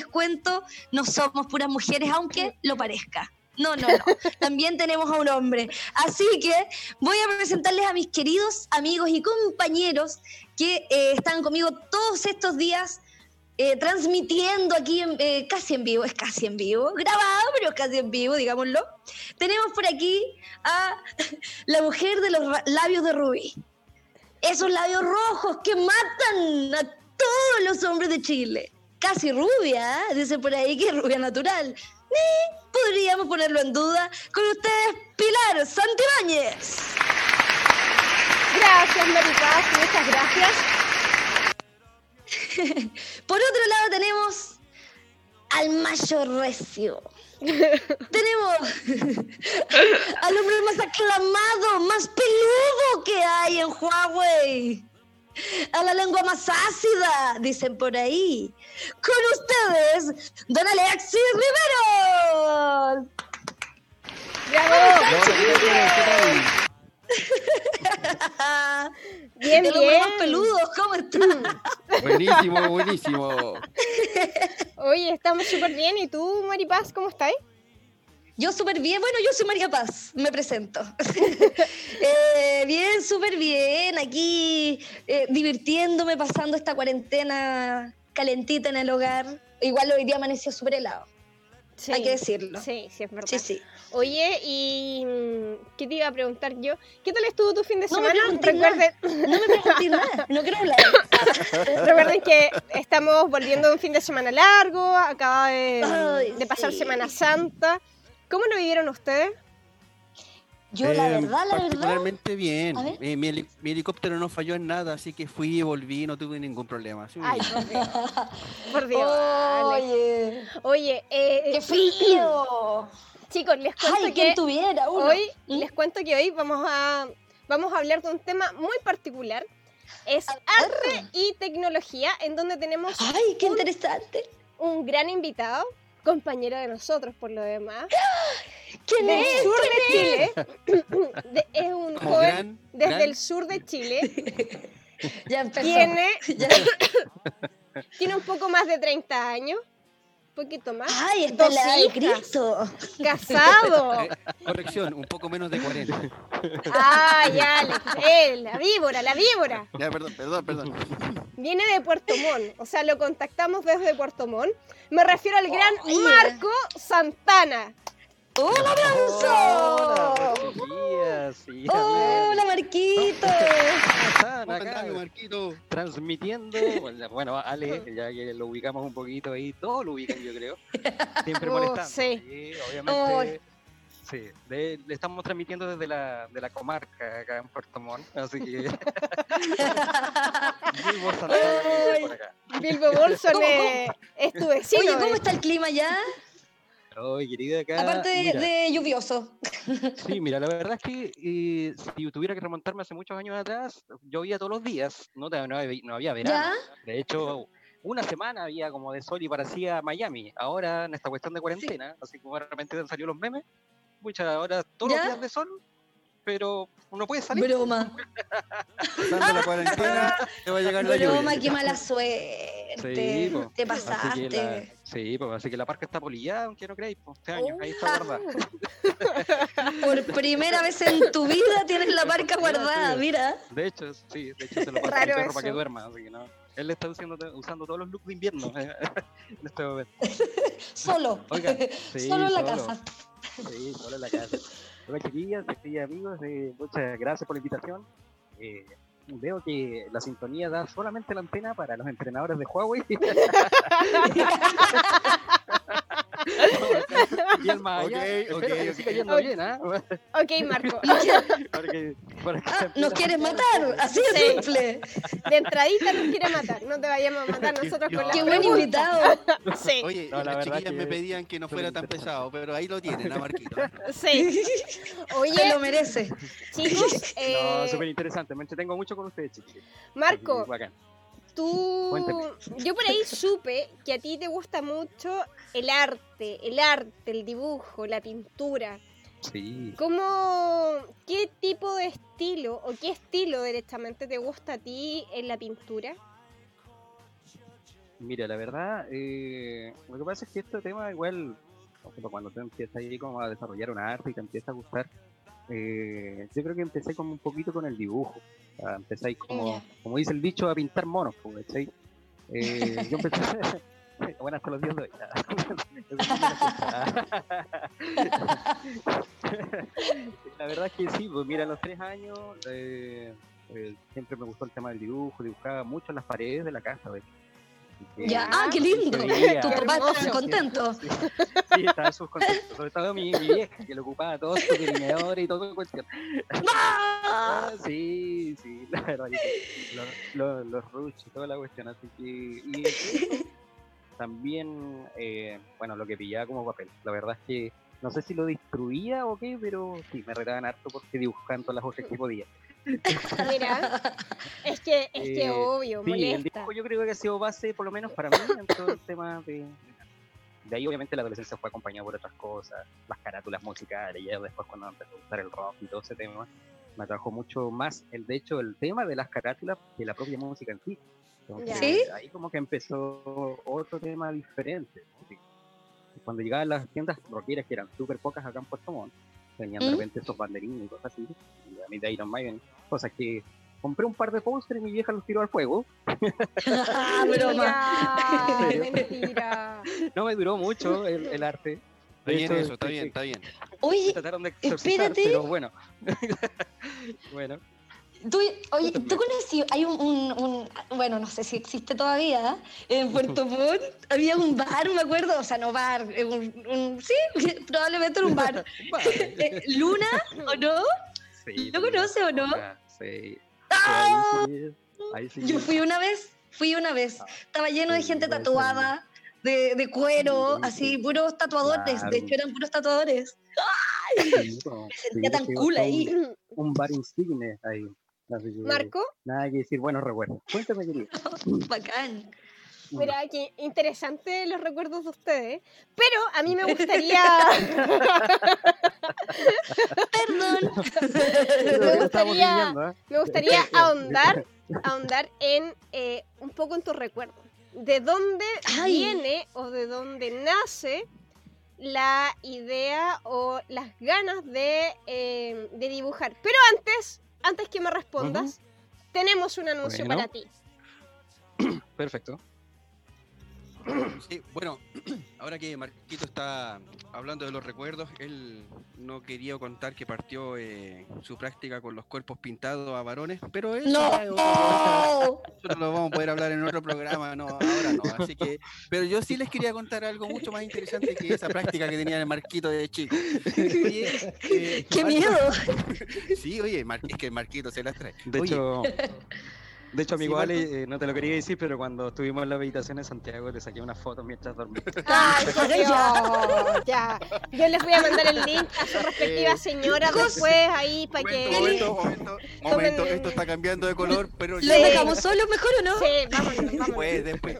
les cuento, no somos puras mujeres, aunque lo parezca. No, no, no. También tenemos a un hombre. Así que voy a presentarles a mis queridos amigos y compañeros que eh, están conmigo todos estos días eh, transmitiendo aquí eh, casi en vivo, es casi en vivo, grabado, pero es casi en vivo, digámoslo. Tenemos por aquí a la mujer de los labios de Rubí. Esos labios rojos que matan a todos los hombres de Chile. Casi rubia, dice por ahí que es rubia natural. podríamos ponerlo en duda. Con ustedes, Pilar Santibáñez. Gracias, Maricas, muchas gracias. Por otro lado tenemos al mayor recio. tenemos al hombre más aclamado, más peludo que hay en Huawei. A la lengua más ácida, dicen por ahí. Con ustedes, don Alexis Rivero. ¡Bravo! bien, bien. Más peludos, ¿cómo están? Buenísimo, buenísimo. Oye, estamos súper bien. ¿Y tú, Maripaz, cómo estás? Yo súper bien. Bueno, yo soy María Paz, me presento. eh, bien, súper bien. Aquí eh, divirtiéndome, pasando esta cuarentena calentita en el hogar. Igual hoy día amaneció súper helado. Sí, Hay que decirlo. Sí, sí, es verdad. Sí, sí. Oye, y mm, ¿qué te iba a preguntar yo? ¿Qué tal estuvo tu fin de No me semana? Recuerden, No me preguntes nada, no quiero hablar. recuerden que estamos volviendo de un fin de semana largo, acaba de, Ay, de pasar sí. Semana Santa. ¿Cómo lo vivieron ustedes? Yo, la Eh, verdad, la verdad. Particularmente bien. Eh, mi, heli- mi helicóptero no falló en nada, así que fui y volví, no tuve ningún problema. Sí, Ay, por Dios. Por Dios. Oye, Oye, eh, qué frío. chicos, les cuento Ay, que quien tuviera uno. hoy ¿Mm? les cuento que hoy vamos a vamos a hablar de un tema muy particular. Es A ver. arte y tecnología, en donde tenemos Ay, qué un- interesante. un gran invitado, compañero de nosotros por lo demás, ¿Quién del es? sur de Chile. De- es un Como joven gran- desde gran- el sur de Chile. Ya empezó. Tiene, Ya. tiene un poco más de 30 años, poquito más. Ay, está la edad de hijas. Cristo. Casado. Eh, corrección, un poco menos de 40. Ah, ya. Eh, la víbora, la víbora. Ya, perdón, perdón, perdón. Viene de Puerto Montt, o sea, lo contactamos desde Puerto Montt. Me refiero al gran Oye. Marco Santana. ¡Hola, Hola, días. Sí, ¡Hola, Marquito! están ¿Cómo acá estás, Marquito? transmitiendo. Bueno, Ale, ya que lo ubicamos un poquito ahí, todos lo ubican, yo creo. Siempre Oh, molestando. sí. obviamente. Sí, de- le estamos transmitiendo desde la, de la comarca acá en Puerto Montt, así que. Bilbo Santana por acá. Bilbo Bolson ¿Cómo, es, es tu vecino. Oye, ¿cómo eh. está el clima ya? Oye, querida, acá. Aparte de, mira, de lluvioso. Sí, mira, la verdad es que eh, si tuviera que remontarme hace muchos años atrás, llovía todos los días, no, no, había- no había verano. ¿Ya? De hecho, una semana había como de sol y parecía Miami. Ahora, en esta cuestión de cuarentena, así como de repente han salido los memes, muchas ahora todos ¿Ya? los días de sol, pero uno puede salir. Broma. Dando la cuarentena, te va a llegar la Broma, qué mala suerte. Sí. Te Así que pasaste. Sí, pues, así que la parca está polillada, aunque no creáis, pues, este año, ahí está guardada. Por primera vez en tu vida tienes la marca guardada, mira. De hecho, sí, de hecho se lo pasé Raro al perro para que duerma, así que no. Él está usando, usando todos los looks de invierno eh, en este momento. Solo. Oiga, sí, Solo en la solo. casa. Sí, solo en la casa. Hola chiquillas, chiquillas amigos, eh, muchas gracias por la invitación. Eh, veo que la sintonía da solamente la antena para los entrenadores de Huawei. y el más allá, Ok, espero ok, que ok. siga yendo Ok. bien, ¿ah? Ok, Marco. Para que- para que Ah, se nos quieres matar, así de Sí. simple. De entradita nos quiere matar. No te vayamos a matar nosotros con la Qué buen invitado. Sí, Oye, No, la las chiquillas me pedían que no fuera tan pesado, pero ahí lo tienen, a Marquito. sí. Se Oye, lo merece. chicos, No, eh, súper interesante, me entretengo mucho con ustedes, chiquillos. Marco, Bacán. Tú. Cuéntame. Yo por ahí supe que a ti te gusta mucho el arte, el arte, el dibujo, la pintura. Sí. ¿Cómo, qué tipo de estilo o qué estilo directamente te gusta a ti en la pintura? Mira, la verdad, eh, lo que pasa es que este tema igual, cuando tú empiezas ahí como a desarrollar una arte y te empieza a gustar, eh, yo creo que empecé como un poquito con el dibujo. Sea, ahí como, como dice el dicho, a pintar monos, pues, ¿cachai? Eh, yo empecé... Bueno, hasta los días de hoy. la verdad es que sí, pues mira, a los tres años eh, eh, siempre me gustó el tema del dibujo, dibujaba mucho en las paredes de la casa, de hecho. Ya, ah, qué lindo. Se veía. Tu papá está contento. Sí, sí, estaba súper contento. Sobre todo mi, mi vieja, que lo ocupaba todo su delineador y todo. cuestión. ¡Ah! Sí, sí, la verdad. Los, los, los ruch y toda la cuestión. Así que. Y también, eh, bueno, lo que pillaba como papel. La verdad es que no sé si lo destruía o qué, pero sí, me retaban harto porque dibujaban todas las hojas que podía. Mira, es que, es que Eh, obvio, Sí, el molesta. dibujo yo creo que ha sido base, por lo menos para mí, en todo el tema de... De ahí obviamente la adolescencia fue acompañada por otras cosas, las carátulas musicales, ya después cuando empezó a gustar el rock y todo ese tema, me atrajo mucho más, el de hecho, el tema de las carátulas que la propia música en sí. Entonces, ¿Sí? Ahí como que empezó otro tema diferente. Cuando llegaban las tiendas rockeras, que eran súper pocas acá en Puerto Montt, tenían de ¿Mm? repente esos banderines y cosas así, y a mí de Iron Maiden, cosas que compré un par de pósteres y mi vieja los tiró al fuego, Ah, broma. Mentira, no me duró mucho el, el arte. Está De bien eso, está bien, está bien. Oye, Trataron de exorcizar, espérate. pero bueno. bueno, Tú, oye, ¿tú conocí? Hay un, un- un- bueno, no sé si existe todavía, en Puerto Montt había un bar, me acuerdo, o sea, no bar, eh, un, sí, probablemente era un bar. Eh, Luna, ¿o no? sí, ¿Lo conoce o no? Sí. ¡Ah! Ahí sí, ahí sí. Yo fui una vez, fui una vez, estaba lleno de gente tatuada, de, de cuero, Sí, así, sí. puros tatuadores, Claro. de hecho eran puros tatuadores. Sí, como- Me sentía tan cool ahí. Un bar insigne ahí. Así que Marco, Nada que decir, buenos recuerdos. Cuéntame, querido. Bacán. mira, qué interesante los recuerdos de ustedes, pero a mí me gustaría... Perdón. Me Estamos gustaría- ¿eh? Me gustaría ahondar, ahondar en eh, un poco en tus recuerdos. ¿De dónde Ay. viene o de dónde nace la idea o las ganas de, eh, de dibujar? Pero antes, antes que me respondas, tenemos un anuncio Bueno. para ti. Perfecto. Sí, bueno, ahora que Marquito está hablando de los recuerdos, él no quería contar que partió eh, su práctica con los cuerpos pintados a varones, pero eso. ¡No! Lo vamos a poder hablar en otro programa, no, ahora no. Así que, pero yo sí les quería contar algo mucho más interesante que esa práctica que tenía el Marquito de chico. Oye, eh, ¡Qué miedo! Sí, oye, Mar- es que el Marquito se las trae. De Oye, hecho, de hecho, amigo Sí, Ale, Marco. eh, no te lo quería decir, pero cuando estuvimos en la meditación en Santiago, le saqué una foto mientras dormía. ¡Ay, por ya. Dios! Ya. Yo les voy a mandar el link a su respectiva Eh, señora después ahí para momento, que... momento, momento, momento, esto está cambiando de color, pero ¿Lo ya- dejamos solo mejor o no? Sí, vámonos, vámonos. Después, después.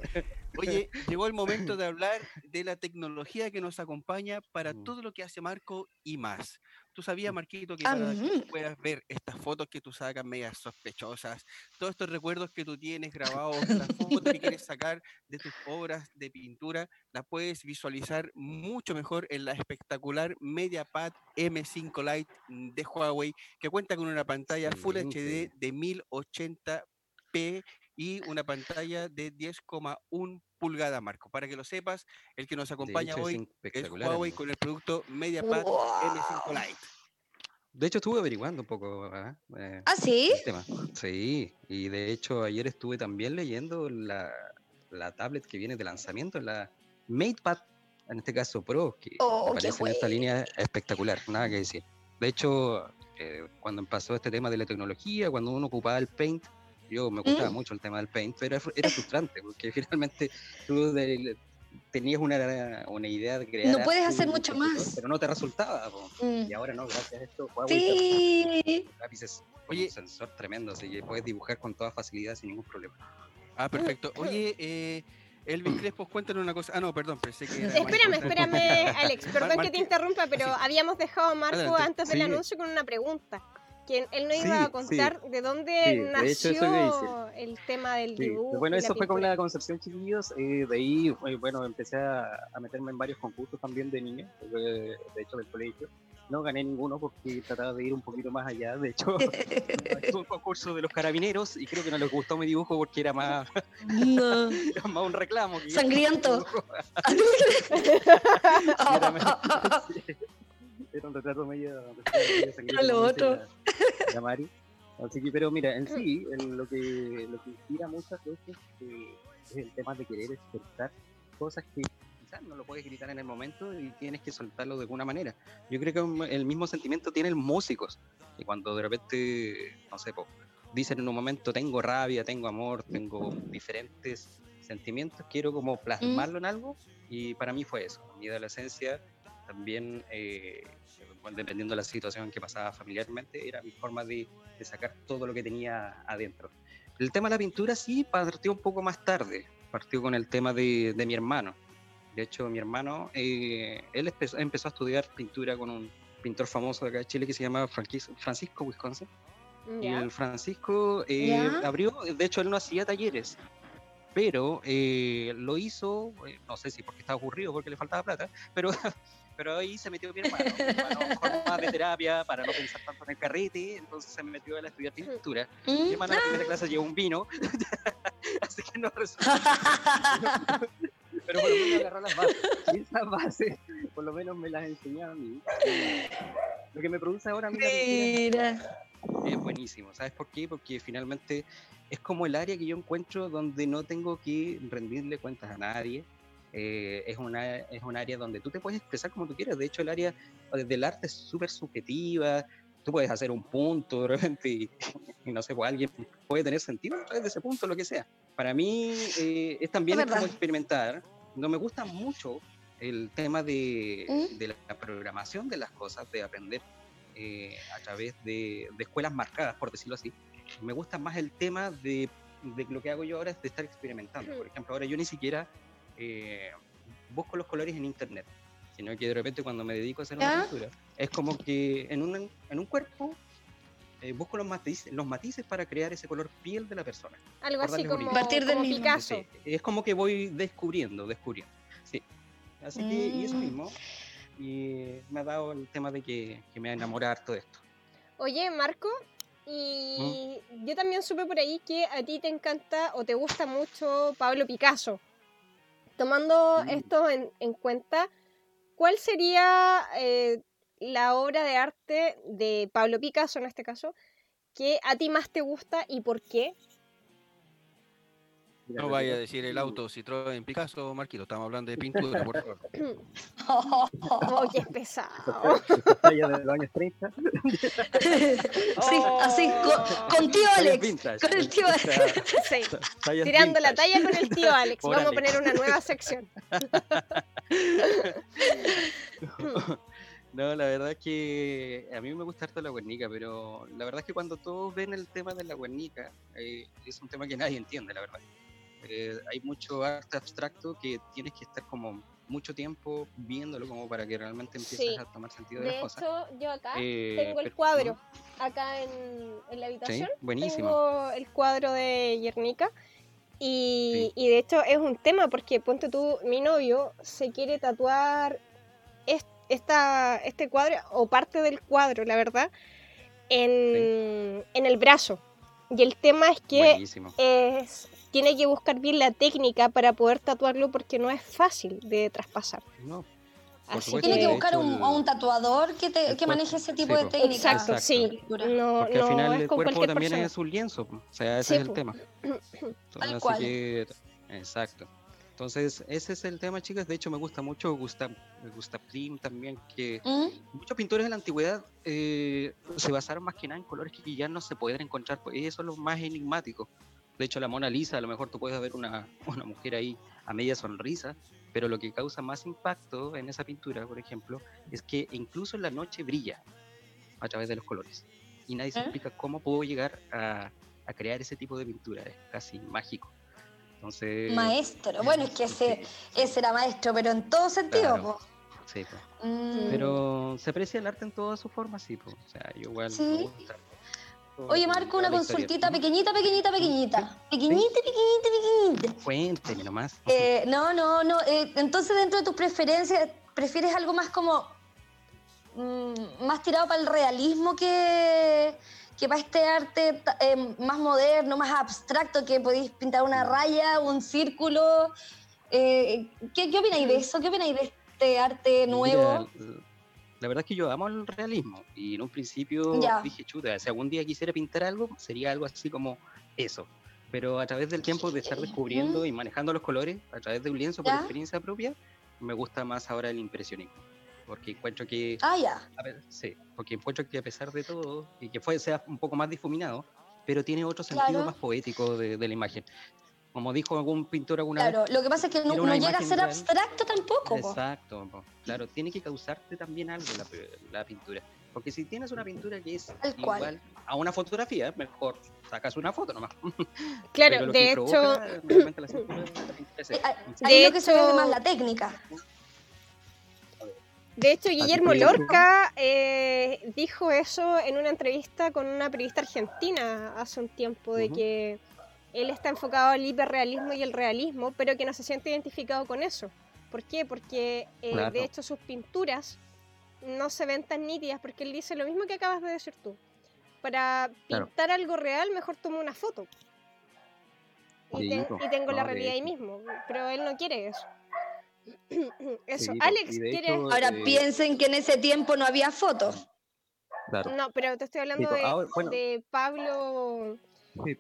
Oye, llegó el momento de hablar de la tecnología que nos acompaña para Mm. todo lo que hace Marco y más. Tú sabías, Marquito, que Ah, para que mm. puedas ver estas fotos que tú sacas medias sospechosas, todos estos recuerdos que tú tienes grabados, las fotos que quieres sacar de tus obras de pintura, las puedes visualizar mucho mejor en la espectacular MediaPad M5 Lite mm, de Huawei, que cuenta con una pantalla Full HD de 1080p y una pantalla de 10,1 pulgadas, Marco. Para que lo sepas, el que nos acompaña hecho, es hoy es espectacular, Huawei con el producto MediaPad Wow. M5 Lite. De hecho, estuve averiguando un poco ¿ah? Eh, ¿Ah, sí? el tema. Sí, y de hecho, ayer estuve también leyendo la, la tablet que viene de lanzamiento, la MatePad, en este caso Pro, que Oh, me qué parece en esta línea espectacular, nada que decir. De hecho, eh, cuando pasó este tema de la tecnología, cuando uno ocupaba el Paint, yo me gustaba Mm. mucho el tema del Paint, pero era, fr- era frustrante, porque finalmente tú de- tenías una, una idea de crear. No puedes hacer mucho más. Pero no te resultaba. Mm. Y ahora no, gracias a esto, Huawei Sí. lápices Oye. un sensor tremendo, así que puedes dibujar con toda facilidad sin ningún problema. Ah, perfecto. Oye, eh, Elvis Crespo, cuéntanos una cosa. Ah, no, perdón, pensé que era Espérame, espérame, Alex. Perdón que te interrumpa, pero Sí. habíamos dejado a Marco Adelante. antes del Sí. anuncio con una pregunta. Que él no Sí, iba a sí. contar de dónde Sí, de hecho, a nació el tema del Sí, dibujo. Bueno, eso fue con la Concepción Chiquillos. eh, de ahí, eh, bueno, empecé a, a meterme en varios concursos también de niño, eh, de hecho del colegio. No gané ninguno porque trataba de ir un poquito más allá. De hecho, hice un concurso de los carabineros y creo que no les gustó mi dibujo porque era más, No. era más un reclamo. que- Sangriento. Era, un retrato medio, Era lo otro. la- Mari. Así que, pero mira, en sí, el- lo que lo que inspira muchas veces eh, es el tema de querer expresar cosas que quizás no lo puedes gritar en el momento y tienes que soltarlo de alguna manera. Yo creo que el mismo sentimiento tienen músicos. Y cuando de repente, no sé, dicen en un momento, tengo rabia, tengo amor, tengo diferentes sentimientos, quiero como plasmarlo en algo. Y para mí fue eso. Mi adolescencia también, eh, dependiendo de la situación que pasaba familiarmente, era mi forma de, de sacar todo lo que tenía adentro. El tema de la pintura sí partió un poco más tarde, partió con el tema de, de mi hermano. De hecho, mi hermano, eh, él empezó, empezó a estudiar pintura con un pintor famoso de acá de Chile que se llama Francisco Wisconsin. Y el Francisco eh, ¿Ya? abrió, de hecho él no hacía talleres, pero eh, lo hizo, eh, no sé si porque estaba aburrido, porque le faltaba plata, pero, pero ahí se metió mi hermano, mi hermano forma de terapia para no pensar tanto en el carrete, entonces se metió él a estudiar pintura. Mi ¿Mm? hermano en la primera clase llevó un vino, así que no resultó, pero por lo menos agarró las bases, y esas bases por lo menos me las enseñó a mí. Lo que me produce ahora a mí la pintura Mira. es buenísimo. ¿Sabes por qué? Porque finalmente es como el área que yo encuentro donde no tengo que rendirle cuentas a nadie. Eh, es, una, es un área donde tú te puedes expresar como tú quieras. De hecho, el área del arte es súper subjetiva. Tú puedes hacer un punto de repente y, y no sé, pues alguien puede tener sentido a través de ese punto, lo que sea. Para mí eh, es también Es como experimentar. No me gusta mucho el tema de, ¿Mm? de la programación de las cosas, de aprender eh, a través de, de escuelas marcadas, por decirlo así. Me gusta más el tema de, de lo que hago yo ahora es de estar experimentando. Por ejemplo, ahora yo ni siquiera eh, busco los colores en internet, sino que de repente cuando me dedico a hacer una ¿Ya? pintura, es como que en un, en un cuerpo eh, busco los matices, los matices para crear ese color piel de la persona. Algo así como, Partir del mismo. Sí, es como que voy descubriendo, descubriendo. Sí. Así que, y eso Mm. mismo, y me ha dado el tema de que, que me enamora harto de esto. Oye, Marco, y yo también supe por ahí que a ti te encanta o te gusta mucho Pablo Picasso. Tomando Mm. esto en, en cuenta, ¿cuál sería eh, la obra de arte de Pablo Picasso en este caso que a ti más te gusta y por qué? No vaya a decir el auto Citroën Picasso, Marquito. Estamos hablando de pintura, por favor. Oh, qué pesado. Talla de los años 30. Sí, así, con, con tío Alex. con el tío sea, Sí, tirando la talla con el tío Alex. Vamos a Alex. poner una nueva sección. No, la verdad es que a mí me gusta harto la Guernica, pero la verdad es que cuando todos ven el tema de la Guernica, eh, es un tema que nadie entiende, la verdad. Eh, hay mucho arte abstracto que tienes que estar como mucho tiempo viéndolo como para que realmente empieces Sí. a tomar sentido de, De las cosas. hecho, yo acá Eh, tengo el cuadro, acá en, en la Sí, habitación. buenísimo. Tengo el cuadro de Guernica. Y, y de hecho es un tema porque, ponte tú, mi novio se quiere tatuar es- esta, este cuadro, o parte del cuadro, la verdad, en, en el brazo. Y el tema es que es, tiene que buscar bien la técnica para poder tatuarlo porque no es fácil de traspasar. No, Así Tiene que buscar hecho, un, el- a un tatuador que, te, que maneje ese tipo sí, de técnica. Exacto, Exacto. sí. No, Porque no al final es el cuerpo también persona. es un lienzo, o sea, ese Sí, es el po. tema. Entonces, así cual. que, exacto. Entonces, ese es el tema, chicas. De hecho, me gusta mucho Gustav, Gustav Klimt también, que ¿Mm? muchos pintores de la antigüedad eh, se basaron más que nada en colores que ya no se pueden encontrar, pues eso es lo más enigmático. De hecho, la Mona Lisa, a lo mejor tú puedes ver una, una mujer ahí a media sonrisa, pero lo que causa más impacto en esa pintura, por ejemplo, es que incluso en la noche brilla a través de los colores. Y nadie se ¿Eh? explica cómo pudo llegar a, a crear ese tipo de pintura, es casi mágico. Entonces, Maestro. Bueno, es que ese, sí, ese era maestro, pero en todo sentido, Claro. sí, pues. Mm. Pero se aprecia el arte en todas sus formas, sí, pues. O sea, yo igual. Sí. me gusta todo Oye, Marco, una historia. consultita Ujú. pequeñita, pequeñita, pequeñita. Pequeñita, pequeñita, pequeñita. Cuénteme nomás. Eh, no, no, no. eh, entonces, dentro de tus preferencias, ¿prefieres algo más como. mm, más tirado para el realismo que, que para este arte eh, más moderno, más abstracto, que podéis pintar una raya, un círculo? Eh, ¿qué, ¿Qué opináis de eso? ¿Qué opináis de este arte nuevo? Mira, la verdad es que yo amo el realismo y en un principio Ya. dije, chuta, si algún día quisiera pintar algo, sería algo así como eso. Pero a través del tiempo de estar descubriendo y manejando los colores, a través de un lienzo por Ya. experiencia propia, me gusta más ahora el impresionismo. Porque encuentro que, Ah, ya. a ver, sí, porque encuentro que a pesar de todo, y que fue, sea un poco más difuminado, pero tiene otro sentido Claro. más poético de, de la imagen. Como dijo algún pintor alguna vez, Claro, lo que pasa es que no, no llega a ser real. abstracto tampoco. po. Exacto, po. claro, tiene que causarte también algo la, la pintura. Porque si tienes una pintura que es Tal cual. igual a una fotografía, mejor sacas una foto nomás. Claro, de hecho, provoca realmente la cintura, la pintura es Eh, De lo que se ve hecho- más la técnica. De hecho Guillermo que- Lorca eh, dijo eso en una entrevista con una periodista argentina hace un tiempo, de que él está enfocado al hiperrealismo y el realismo, pero que no se siente identificado con eso. ¿Por qué? Porque eh, Claro. de hecho sus pinturas no se ven tan nítidas, porque él dice lo mismo que acabas de decir tú. Para Claro. pintar algo real, mejor tomo una foto. Y, ten- tengo la No, realidad ahí mismo, pero él no quiere eso. Eso, Sí, po. Alex, Y de ¿quieres...? hecho, Ahora eh, piensen que en ese tiempo no había fotos. Claro. No, pero te estoy hablando de, Ahora, bueno. de Pablo... Sí.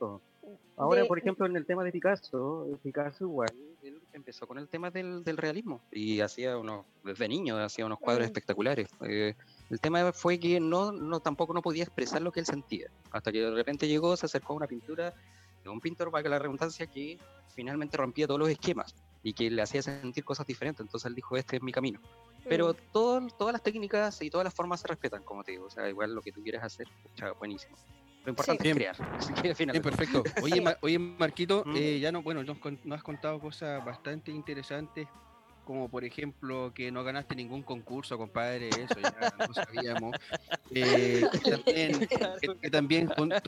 Ahora, de- por ejemplo, en el tema de Picasso, Picasso igual, él empezó con el tema del, del realismo y hacía unos, desde niño, hacía unos cuadros Mm. espectaculares. Eh, el tema fue que no, no, tampoco no podía expresar lo que él sentía, hasta que de repente llegó, se acercó a una pintura de un pintor, para que la redundancia, que finalmente rompía todos los esquemas y que le hacía sentir cosas diferentes. Entonces él dijo, este es mi camino. Pero Mm. todo- todas las técnicas y todas las formas se respetan, como te digo. O sea, igual lo que tú quieras hacer, pucha, buenísimo. Lo importante Sí. es crear. Así que Bien, finalmente. perfecto. Oye, Ma- oye Marquito, ¿Mm? eh, ya no, bueno, nos, nos has contado cosas bastante interesantes, como por ejemplo que no ganaste ningún concurso, compadre, eso ya lo sabíamos. Eh, que también, que, que también con de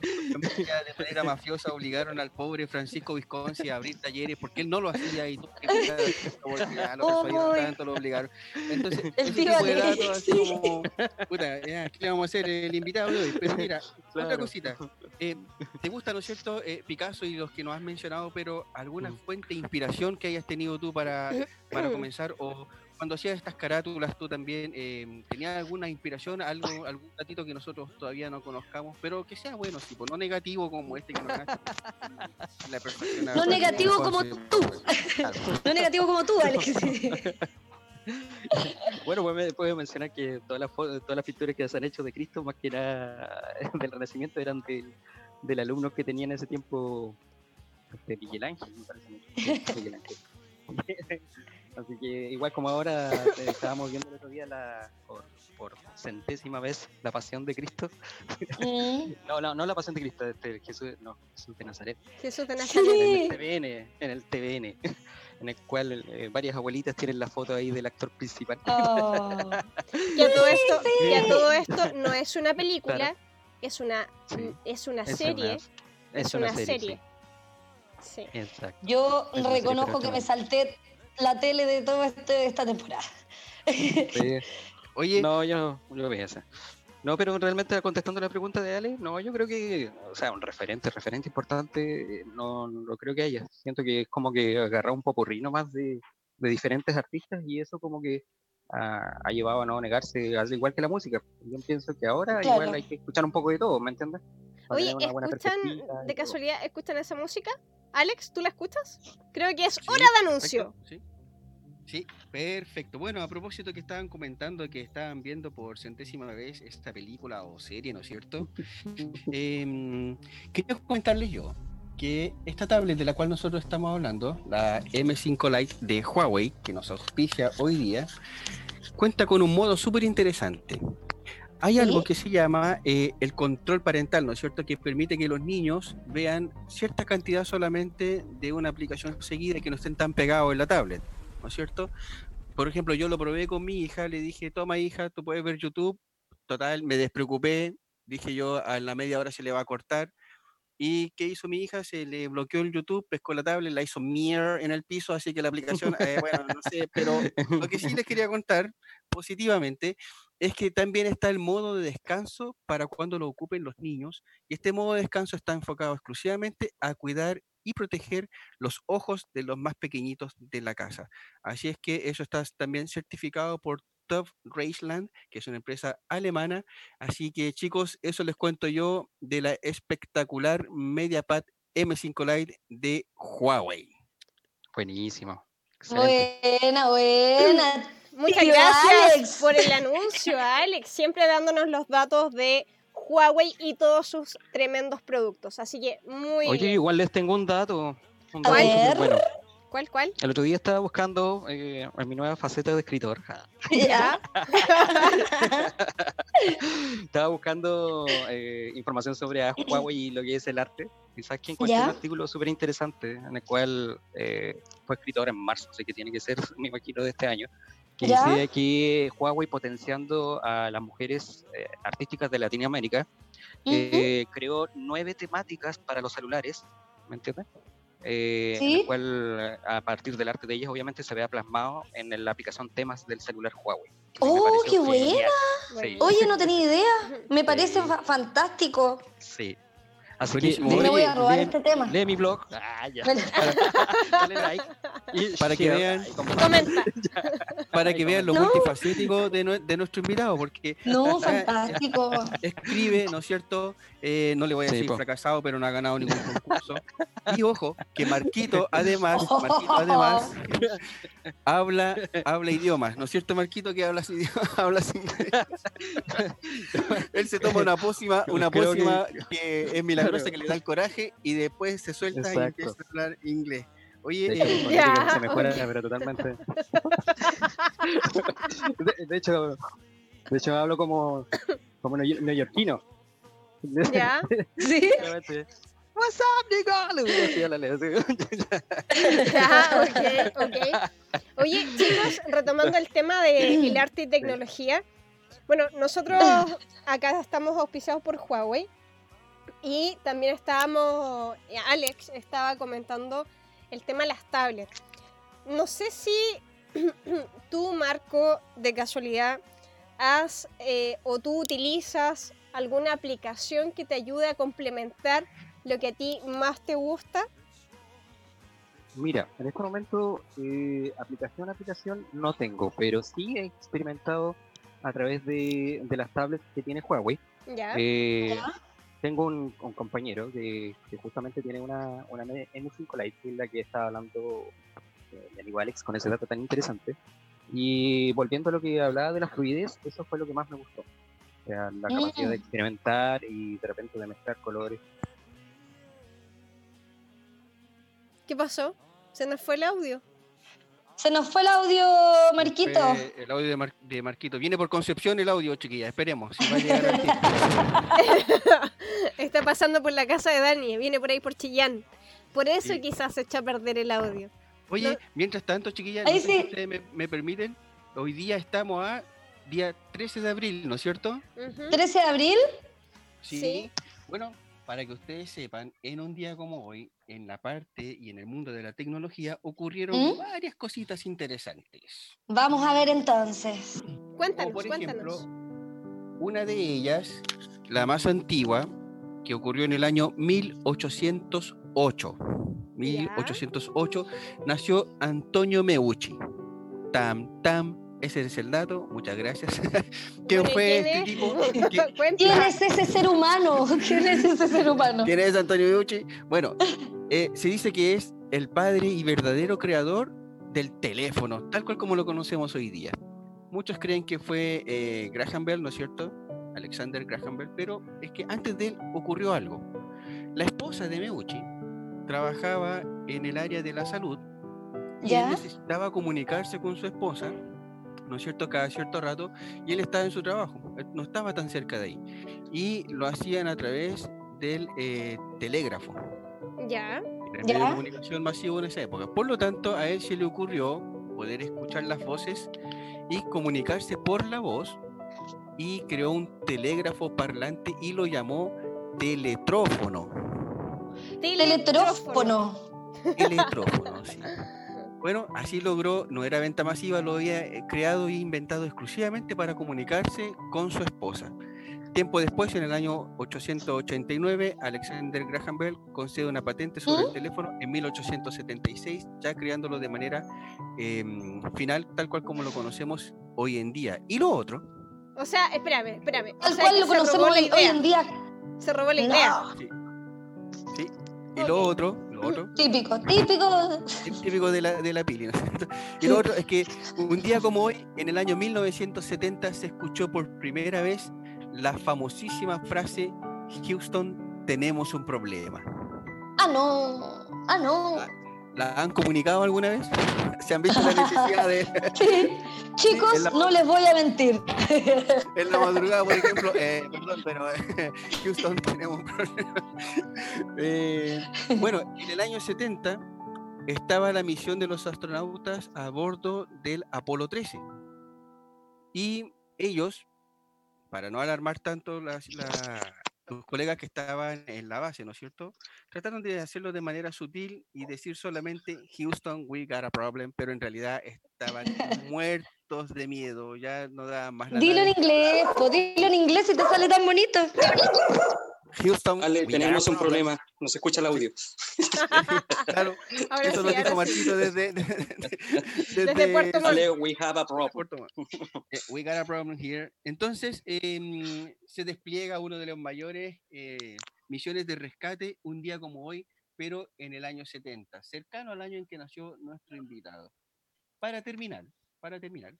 manera mafiosa obligaron al pobre Francisco Visconsi a abrir talleres porque él no lo hacía y tú que lo Uy. tanto, lo obligaron. Entonces, El ese tipo de datos así como, puta, ¿qué le vamos a hacer el invitado de hoy? Pero mira, otra cosita. Eh, ¿Te gusta, no es cierto, eh, Picasso y los que nos has mencionado, pero alguna Mm. fuente de inspiración que hayas tenido tú para, para comenzar? ¿O cuando hacías estas carátulas tú también eh, tenías alguna inspiración, algo, algún datito que nosotros todavía no conozcamos, pero que sea bueno, tipo, no negativo como este que nos ganaste? La No negativo como tú. No negativo como tú, Alex. Bueno, pues me- puedo mencionar que todas las, todas las pinturas que se han hecho de Cristo, más que nada del Renacimiento, eran del, del alumno que tenía en ese tiempo este, Miguel Ángel, me parece. Sí, Miguel Ángel. Así que igual como ahora eh, estábamos viendo el otro día la, por, por centésima vez la pasión de Cristo. Mm. No, no, no la pasión de Cristo, este, Jesús, no, Jesús de Nazaret. Jesús de Sí. Nazaret. En el TVN, en el TVN, en el cual eh, varias abuelitas tienen la foto ahí del actor principal. Oh. Y a todo esto, y a todo esto no es una película, Claro. es una, Sí. es una Es serie. una- Es una serie. sí, Sí. exacto. Yo Es una serie, reconozco que me salté la tele de toda este- esta temporada. Sí. Oye, No, yo, yo vi esa. No, pero realmente contestando la pregunta de Ale, no, yo creo que, o sea, un referente, referente importante, no, no creo que haya. Siento que es como que agarrar un popurrí más de, de diferentes artistas y eso como que ah, ha llevado a no negarse, al igual que la música. Yo pienso que ahora Claro. igual hay que escuchar un poco de todo, ¿me entiendes? Para Oye, ¿escuchan, de todo. casualidad, escuchan esa música? Alex, ¿tú la escuchas? Creo que es Sí, hora de anuncio. perfecto, Sí. Sí, perfecto. Bueno, a propósito que estaban comentando que estaban viendo por centésima vez esta película o serie, ¿no es cierto? Quería comentarles yo que esta tablet de la cual nosotros estamos hablando, la M5 Lite de Huawei, que nos auspicia hoy día, cuenta con un modo súper interesante. Hay algo que se llama eh, el control parental, ¿no es cierto? Que permite que los niños vean cierta cantidad solamente de una aplicación seguida y que no estén tan pegados en la tablet, ¿no es cierto? Por ejemplo, yo lo probé con mi hija, le dije, toma hija, tú puedes ver YouTube. Total, me despreocupé, dije yo, a la media hora se le va a cortar. ¿Y qué hizo mi hija? Se le bloqueó el YouTube, pescó la tablet, la hizo mirror en el piso, así que la aplicación, eh, bueno, no sé, pero lo que sí les quería contar positivamente es que también está el modo de descanso para cuando lo ocupen los niños y este modo de descanso está enfocado exclusivamente a cuidar y proteger los ojos de los más pequeñitos de la casa. Así es que eso está también certificado por Top Raceland, que es una empresa alemana. Así que chicos, eso les cuento yo de la espectacular MediaPad M5 Lite de Huawei. Buenísimo. Excelente. Buena, buena. Muchas gracias Alex. por el anuncio, Alex. Siempre dándonos los datos de Huawei y todos sus tremendos productos. Así que muy Oye, bien. igual les tengo un dato. Un dato bueno. ¿Cuál, cuál? El otro día estaba buscando eh, en mi nueva faceta de escritor. Ya. Estaba buscando eh, información sobre a Huawei y lo que es el arte. Y sabes que encontré un artículo súper interesante en el cual eh, fue escritor en marzo, así que tiene que ser, me imagino, de este año. Que Ya. decía que Huawei potenciando a las mujeres eh, artísticas de Latinoamérica eh, creó nueve temáticas para los celulares, ¿me entiendes? Eh, en Sí. el cual a partir del arte de ellas obviamente se vea plasmado en la aplicación temas del celular Huawei. Oh, qué buena. genial. Bueno. Sí, Oye, no tenía idea. Me parece Sí. fa- fantástico. sí. Así Buenísimo. que Me voy a lee- robar lee- este tema. lee mi blog. Ah, ya. Dale like. Para que vean. Comenta. Para que vean lo No. multifacético de, nue- de nuestro invitado, porque No, fantástico. escribe, ¿no es cierto? Eh, no le voy a Sí, decir po. fracasado, pero no ha ganado ningún concurso. Y ojo, que Marquito, además, Marquito, además, habla, habla idiomas, ¿no es cierto, Marquito, que hablas idiomas, hablas inglés? Él se toma una pócima, una que- pócima que... es milagrosa, que le da el coraje y después se suelta y empieza a hablar inglés. Oye, De hecho, eh, Ya, se mejora, ok. pero totalmente. de, de hecho, de hecho hablo como, como neo- neoyorquino. ¿Ya? Sí. What's up, nigga? Le digo así a la ley, así. Ya, ok, ok. Oye, chicos, retomando el tema del arte y tecnología. Bueno, nosotros acá estamos auspiciados por Huawei y también estábamos, eh, Alex estaba comentando el tema de las tablets. No sé si tú, Marco, de casualidad, has eh, o tú utilizas alguna aplicación que te ayude a complementar lo que a ti más te gusta. Mira, en este momento, eh, aplicación a aplicación no tengo, pero sí he experimentado a través de, de las tablets que tiene Huawei. ¿Ya? Eh, Ya. Tengo un, un compañero que, que justamente tiene una, una M5 Lite, que es la que estaba hablando eh, mi amigo Alex con ese dato tan interesante. Y volviendo a lo que hablaba de la fluidez, eso fue lo que más me gustó. O sea, la capacidad de Mm. experimentar y de repente de mezclar colores. ¿Qué pasó? ¿Se nos fue el audio? Se nos fue el audio, Marquito. el audio de, Mar- de Marquito. Viene por Concepción el audio, chiquilla. Esperemos. Si va a llegar. Está pasando por la casa de Dani, viene por ahí por Chillán. Por eso Sí. quizás se echa a perder el audio. Oye, No. mientras tanto, no sé si ustedes me, me permiten. Hoy día estamos a día 13 de abril, ¿no es cierto? Ujú. 13 de abril. Sí. Bueno, para que ustedes sepan, en un día como hoy, en la parte y en el mundo de la tecnología, ocurrieron ¿Mm? varias cositas interesantes. Vamos a ver entonces. Cuéntanos, Como por cuéntanos. ejemplo, una de ellas, la más antigua, que ocurrió en el año 1808. 1808 nació Antonio Meucci. Tam, tam, ese es el dato, muchas gracias. ¿Quién Bueno, ¿y fue quién este es? tipo? ¿Qui- Cuenta. ¿Quién es ese ser humano? ¿Quién es ese ser humano? ¿Quién es Antonio Meucci? Bueno, eh, se dice que es el padre y verdadero creador del teléfono, tal cual como lo conocemos hoy día. Muchos creen que fue eh, Graham Bell, ¿no es cierto? Alexander Graham Bell, pero es que antes de él ocurrió algo. La esposa de Meucci trabajaba en el área de la salud y él ¿Ya? necesitaba comunicarse con su esposa, ¿no es cierto?, cada cierto rato, y él estaba en su trabajo. eh, no estaba tan cerca de ahí. Y lo hacían a través del eh, telégrafo. Ya. Era el Ya. medio de comunicación masivo en esa época. Por lo tanto, a él se le ocurrió poder escuchar las voces y comunicarse por la voz y creó un telégrafo parlante y lo llamó teletrófono. Teletrófono. Teletrófono, sí. Bueno, así logró, no era venta masiva, lo había eh, creado e inventado exclusivamente para comunicarse con su esposa. Tiempo después, en el año 889, Alexander Graham Bell concede una patente sobre el teléfono en 1876, ya creándolo de manera em, final, tal cual como lo conocemos hoy en día. Y lo otro, O sea, espérame, espérame. O Tal sea, cual lo conocemos hoy, en día. Se robó la idea. No. sí, y lo otro, lo otro, Típico, típico. típico de la, de la pili, ¿no? Y lo otro es que un día como hoy, en el año 1970, se escuchó por primera vez la famosísima frase, Houston, tenemos un problema. Ah, no. Ah, no. ¿La han comunicado alguna vez? ¿Se han visto la necesidad de, Sí. Chicos, la- no les voy a mentir. en la madrugada, por ejemplo? eh, perdón, pero eh, Houston, tenemos un problema. Eh, bueno, en el año 70 estaba la misión de los astronautas a bordo del Apolo 13. Y ellos, para no alarmar tanto la- los colegas que estaban en la base, ¿no es cierto? Trataron de hacerlo de manera sutil y decir solamente Houston, we got a problem, pero en realidad estaban muertos de miedo, ya no daban más nada. Dilo en inglés, po, dilo en inglés y te sale tan bonito. Houston, tenemos un problem. problema, no se escucha el audio. Claro, Ahora eso sí, lo dijo ahora sí. Marquito desde, desde, Puerto. Ale, we have a problem. Eh, we got a problem here. Entonces, em, se despliega uno de los mayores eh, misiones de rescate un día como hoy, pero en el año 70, cercano al año en que nació nuestro invitado. Para terminar, para terminar,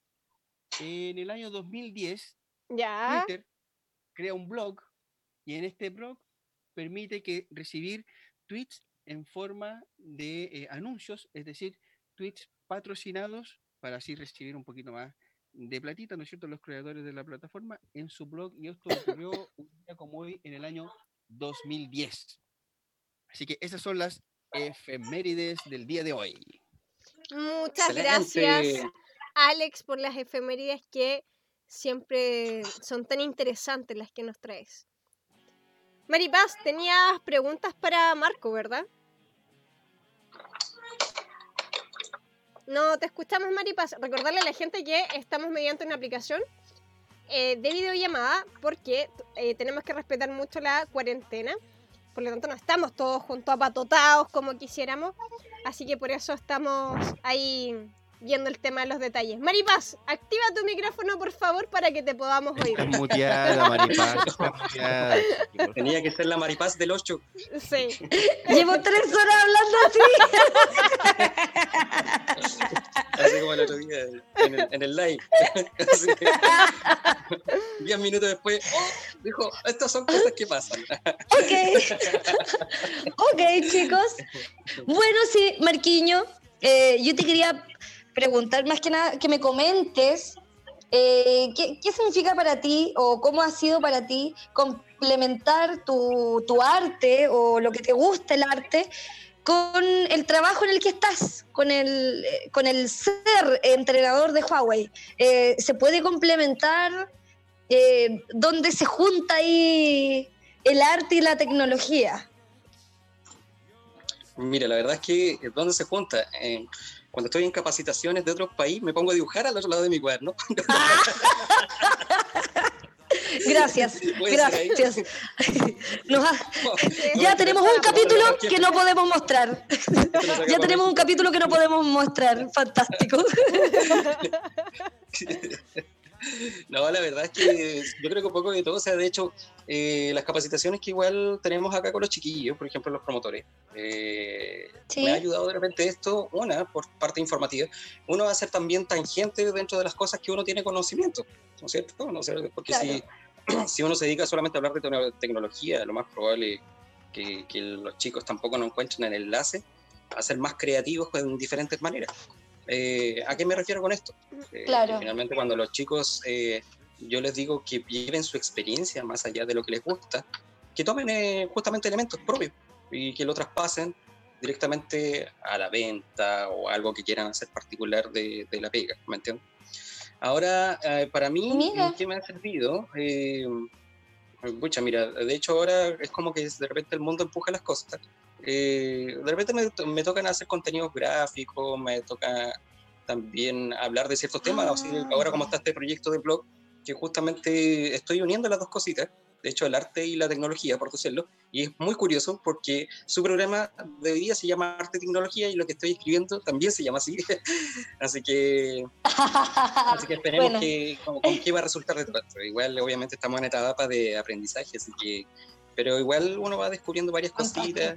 en el año 2010, Ya. Twitter crea un blog y en este blog permite que recibir tweets en forma de eh, anuncios, es decir, tweets patrocinados para así recibir un poquito más de platita, ¿no es cierto?, los creadores de la plataforma en su blog y esto ocurrió un día como hoy en el año 2010. Así que esas son las efemérides del día de hoy. Muchas Excelente. gracias, Alex, por las efemérides que siempre son tan interesantes las que nos traes. Maripaz, tenías preguntas para Marco, ¿verdad? No te escuchamos, Maripaz. Recordarle a la gente que estamos mediante una aplicación eh, de videollamada porque eh, tenemos que respetar mucho la cuarentena. Por lo tanto, no estamos todos juntos apatotados como quisiéramos. Así que por eso estamos ahí viendo el tema de los detalles. Maripaz, activa tu micrófono, por favor, para que te podamos oír. Estás muteada, Maripaz. estás muteada. Tenía que ser la maripaz del 8. Sí. Llevo tres horas hablando así. Así como el otro día en el, en el live. Así que, Diez minutos después, oh, dijo, estas son cosas que pasan. Ok. ok, chicos. Bueno, sí, Marquiño, eh, yo te quería preguntar más que nada que me comentes eh, ¿qué, qué significa para ti o cómo ha sido para ti complementar tu, tu arte o lo que te gusta el arte con el trabajo en el que estás, con el, eh, con el ser entrenador de Huawei. Eh, ¿Se puede complementar? ¿Dónde se junta ahí el arte y la tecnología? Mira, la verdad es que ¿dónde se junta? Cuando estoy en capacitaciones de otros países, me pongo a dibujar al otro lado de mi cuaderno. Gracias, gracias. Nos ha- No, ya tenemos un capítulo que no podemos mostrar. Ya tenemos un capítulo que no podemos mostrar. Fantástico. No, la verdad es que yo creo que un poco de todo, o sea, de hecho, eh, las capacitaciones que igual tenemos acá con los chiquillos, por ejemplo, los promotores, eh, Sí. me ha ayudado de repente esto, una, por parte informativa, uno va a ser también tangente dentro de las cosas que uno tiene conocimiento, ¿no es cierto? No sé, porque si, si uno se dedica solamente a hablar de tecno- tecnología, lo más probable que, que los chicos tampoco no encuentren el enlace a ser más creativos en diferentes maneras. Eh, ¿A qué me refiero con esto? Eh, Claro. Finalmente, cuando los chicos eh, yo les digo que lleven su experiencia más allá de lo que les gusta, que tomen eh, justamente elementos propios y que lo traspasen directamente a la venta o algo que quieran hacer particular de, de la pega, ¿me entiendes? Ahora, eh, para mí, Mira. ¿qué me ha servido? Eh, pucha, mira, de hecho ahora es como que de repente el mundo empuja las cosas. Eh, de repente me, me tocan hacer contenidos gráficos, me toca también hablar de ciertos temas. Ah. ahora como está este proyecto de blog, que justamente estoy uniendo las dos cositas, de hecho el arte y la tecnología, por decirlo, y es muy curioso porque su programa de hoy día se llama Arte y Tecnología y lo que estoy escribiendo también se llama así. así que Así que esperemos Bueno. que, con, con qué va a resultar de todo esto. Igual, obviamente, estamos en etapa de aprendizaje, así que. Pero igual uno va descubriendo varias cositas,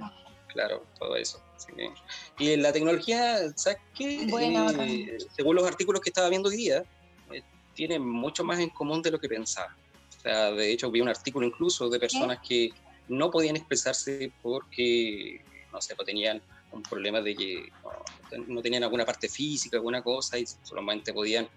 claro, todo eso. así que- y la tecnología, ¿sabes qué? Buena, Eh, según los artículos que estaba viendo hoy día, eh, tiene mucho más en común de lo que pensaba. O sea, de hecho, vi un artículo incluso de personas que no podían expresarse porque, no sé, pues tenían un problema de que no, no tenían alguna parte física, alguna cosa, y solamente podían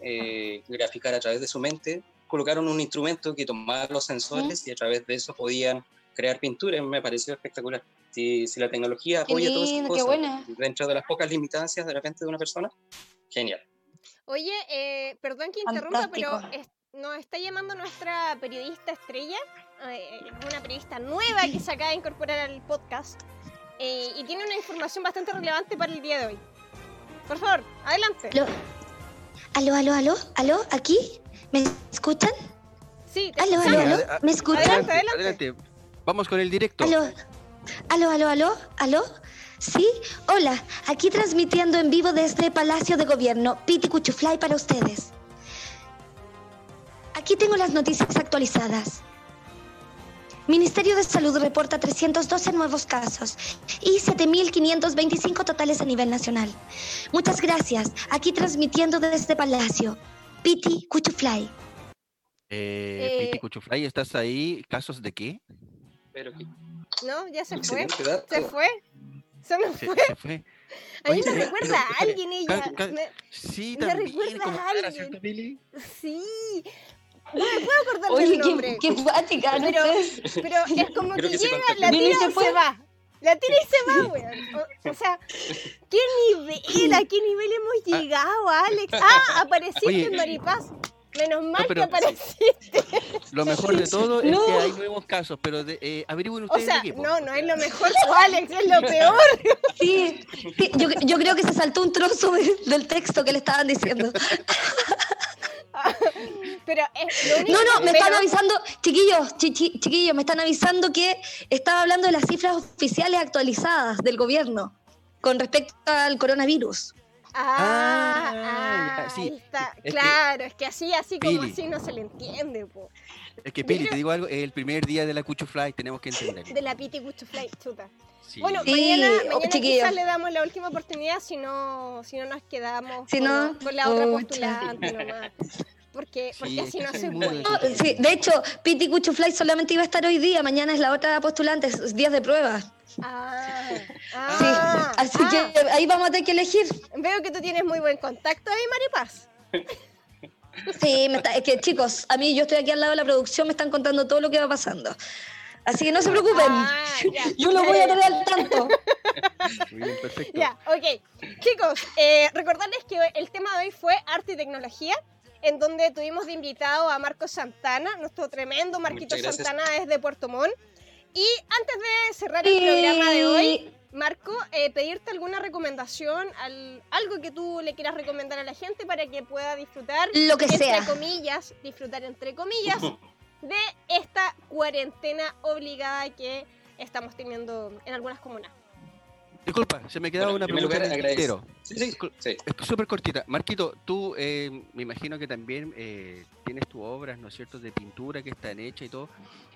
eh, graficar a través de su mente. Colocaron un instrumento que tomaba los sensores y a través de eso podían crear pinturas. Me pareció espectacular. Si, si la tecnología apoya todas esas cosas buena. dentro de las pocas limitancias de repente de una persona, genial. Oye, eh, perdón que interrumpa, pero Fantástico. es- nos está llamando nuestra periodista estrella, eh, una periodista nueva que se acaba de incorporar al podcast eh, y tiene una información bastante relevante para el día de hoy. Por favor, adelante. Aló, aló, aló, aló, aló, aquí, ¿me escuchan? Sí, te Aló, aló, aló, ¿me escuchan? Adelante, adelante. adelante. Vamos con el directo. Aló, aló, aló, aló, aló. ¿Sí? Hola, aquí transmitiendo en vivo desde Palacio de Gobierno, Piti Cuchuflay para ustedes. Aquí tengo las noticias actualizadas. Ministerio de Salud reporta 312 nuevos casos y 7.525 totales a nivel nacional. Muchas gracias. Aquí transmitiendo desde Palacio. Piti Cuchuflay. Eh, Eh, Piti Cuchuflay, ¿estás ahí? ¿Casos de qué? Pero que No, ya se fue. Se fue. Se nos fue. se fue. A mí Oye, me recuerda pero, a alguien ella. ca- ca- Me- Sí, Me también. recuerda a alguien. Sí. No me puedo acordar del nombre. guática, Pero, pero es como Creo que, llega, la tira se y fue. se va. La tira y se va, weón. O, o sea, ¿qué nivel? ¿A qué nivel hemos llegado, Alex? Ah, apareciste Oye. en Maripaz. Menos mal pero- que apareciste. Lo mejor de todo es No. que hay nuevos casos, pero de, eh, averigüen O ustedes sea, de qué. po. no, no es lo mejor, Alex, es lo peor. Sí, sí, yo, yo creo que se saltó un trozo de- del texto que le estaban diciendo. Pero es lo único No, no, me pero- están avisando, chiquillos, chi- chi- chiquillos, me están avisando que estaba hablando de las cifras oficiales actualizadas del gobierno con respecto al coronavirus. Ah, Ah, ah, sí. ahí está. Es que- claro, es que así, así como Pili. así no se le entiende, po. Es que, Pili, te digo algo, es el primer día de la Cuchufly, tenemos que entenderlo. De la Piti Cuchuflay, chuta. Sí. Bueno, Sí, mañana, oh, mañana quizás le damos la última oportunidad si no, si no nos quedamos Si con, no, con la otra pucha. postulante nomás. Porque, Sí, porque así no soy se muy puede. No, sí, de hecho, Piti Cuchufly solamente iba a estar hoy día, mañana es la otra postulante, es días de prueba. Ah, Sí, ah, así ah. que ahí vamos a tener que elegir. Veo que tú tienes muy buen contacto ahí, Maripaz. Sí, me está- es que chicos, a mí yo estoy aquí al lado de la producción, me están contando todo lo que va pasando. Así que no se preocupen, Ah, ya, yo lo voy a tener al tanto. Muy bien, perfecto. Ya, ok. Chicos, eh, recordarles que el tema de hoy fue arte y tecnología, en donde tuvimos de invitado a Marco Santana, nuestro tremendo Marquito. Santana desde Puerto Montt. Y antes de cerrar el programa de hoy, Marco, eh, pedirte alguna recomendación, al- algo que tú le quieras recomendar a la gente para que pueda disfrutar, Lo que entre sea. comillas, disfrutar entre comillas, de esta cuarentena obligada que estamos teniendo en algunas comunas. Disculpa, se me quedaba Bueno, una en pregunta en lugar, el agradezco. tintero. Sí, sí, sí. Súper cortita. Marquito, tú eh, me imagino que también eh, tienes tus obras, ¿no es cierto?, de pintura que están hechas y todo.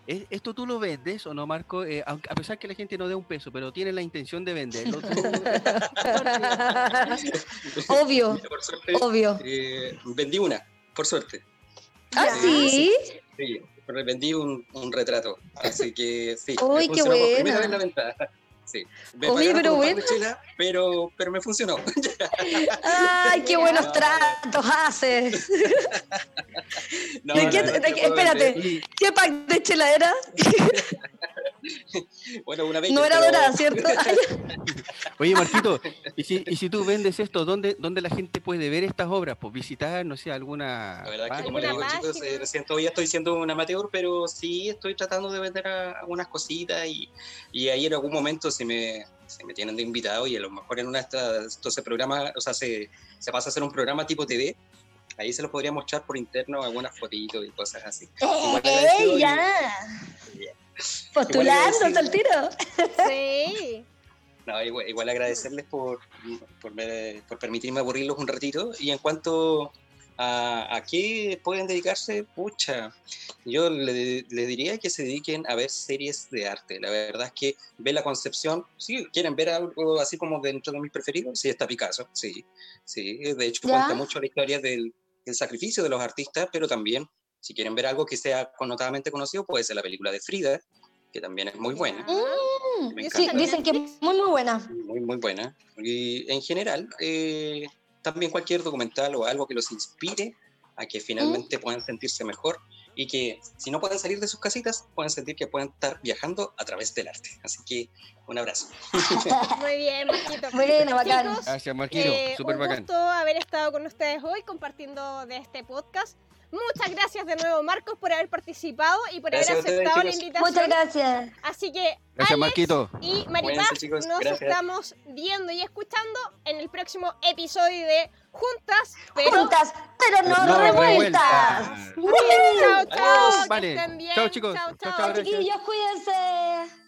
¿Es- ¿Esto tú lo vendes o no, Marco? Eh, aunque- a pesar que la gente no dé un peso, pero tiene la intención de venderlo. ¿tú- Obvio, Mira, por suerte, obvio. eh, vendí una, por suerte. ¿Ah, Ya. sí? Sí, vendí un, un retrato. Así que sí. Uy, qué vez la venta. Sí. Me Oye, pero bueno. pero, pero me funcionó. Ay, qué buenos tratos haces. No, ¿De no, qué- no de te qué- puedo espérate. ¿Qué pack de chela era? Bueno, una No era pero- dorada, ¿cierto? Oye, Marquito, ¿y si, y si tú vendes esto, ¿dónde, ¿dónde la gente puede ver estas obras? Pues visitar, no sé, alguna. La verdad es que, como les digo, ¿Alguna chicos, eh, recién todavía estoy siendo un amateur, pero sí estoy tratando de vender algunas cositas y, y ahí en algún momento si me, si me tienen de invitado y a lo mejor en una de estas, esto se programa, o sea, se, se pasa a hacer un programa tipo TV, ahí se los podría mostrar por interno algunas fotitos y cosas así. ¡Eh, y- ya! Postulándose al tiro. Sí. No, igual, igual agradecerles por, por, ver- por permitirme aburrirlos un ratito. Y en cuanto a, a qué pueden dedicarse, pucha, yo le, le diría que se dediquen a ver series de arte. La verdad es que ve la concepción, si quieren ver algo así como dentro de mis preferidos, sí está Picasso, sí, sí. De hecho, ¿Ya? cuenta mucho la historia del, del sacrificio de los artistas, pero también, si quieren ver algo que sea connotadamente conocido, puede ser la película de Frida, que también es muy buena. Mm, sí, dicen que es muy, muy buena. Muy, muy buena. Y en general, eh, también cualquier documental o algo que los inspire a que finalmente puedan sentirse mejor y que si no pueden salir de sus casitas, pueden sentir que pueden estar viajando a través del arte. Así que un abrazo. Muy bien, Marquito. Buena, bacán. Chicos, Gracias, Marquito. eh, Súper un bacán. gusto haber estado con ustedes hoy compartiendo de este podcast. Muchas gracias de nuevo, Marcos, por haber participado y por Gracias haber ustedes, aceptado la invitación. Muchas gracias. Así que, Gracias, Alex Marquito. y Maripaz, nos Gracias. estamos viendo y escuchando en el próximo episodio de Juntas, pero... Juntas, pero no, No revueltas. revueltas. Chao, chao, Adiós. Vale. estén bien. Chao, chicos. Chao, Chao, chao. Chiquillos, cuídense.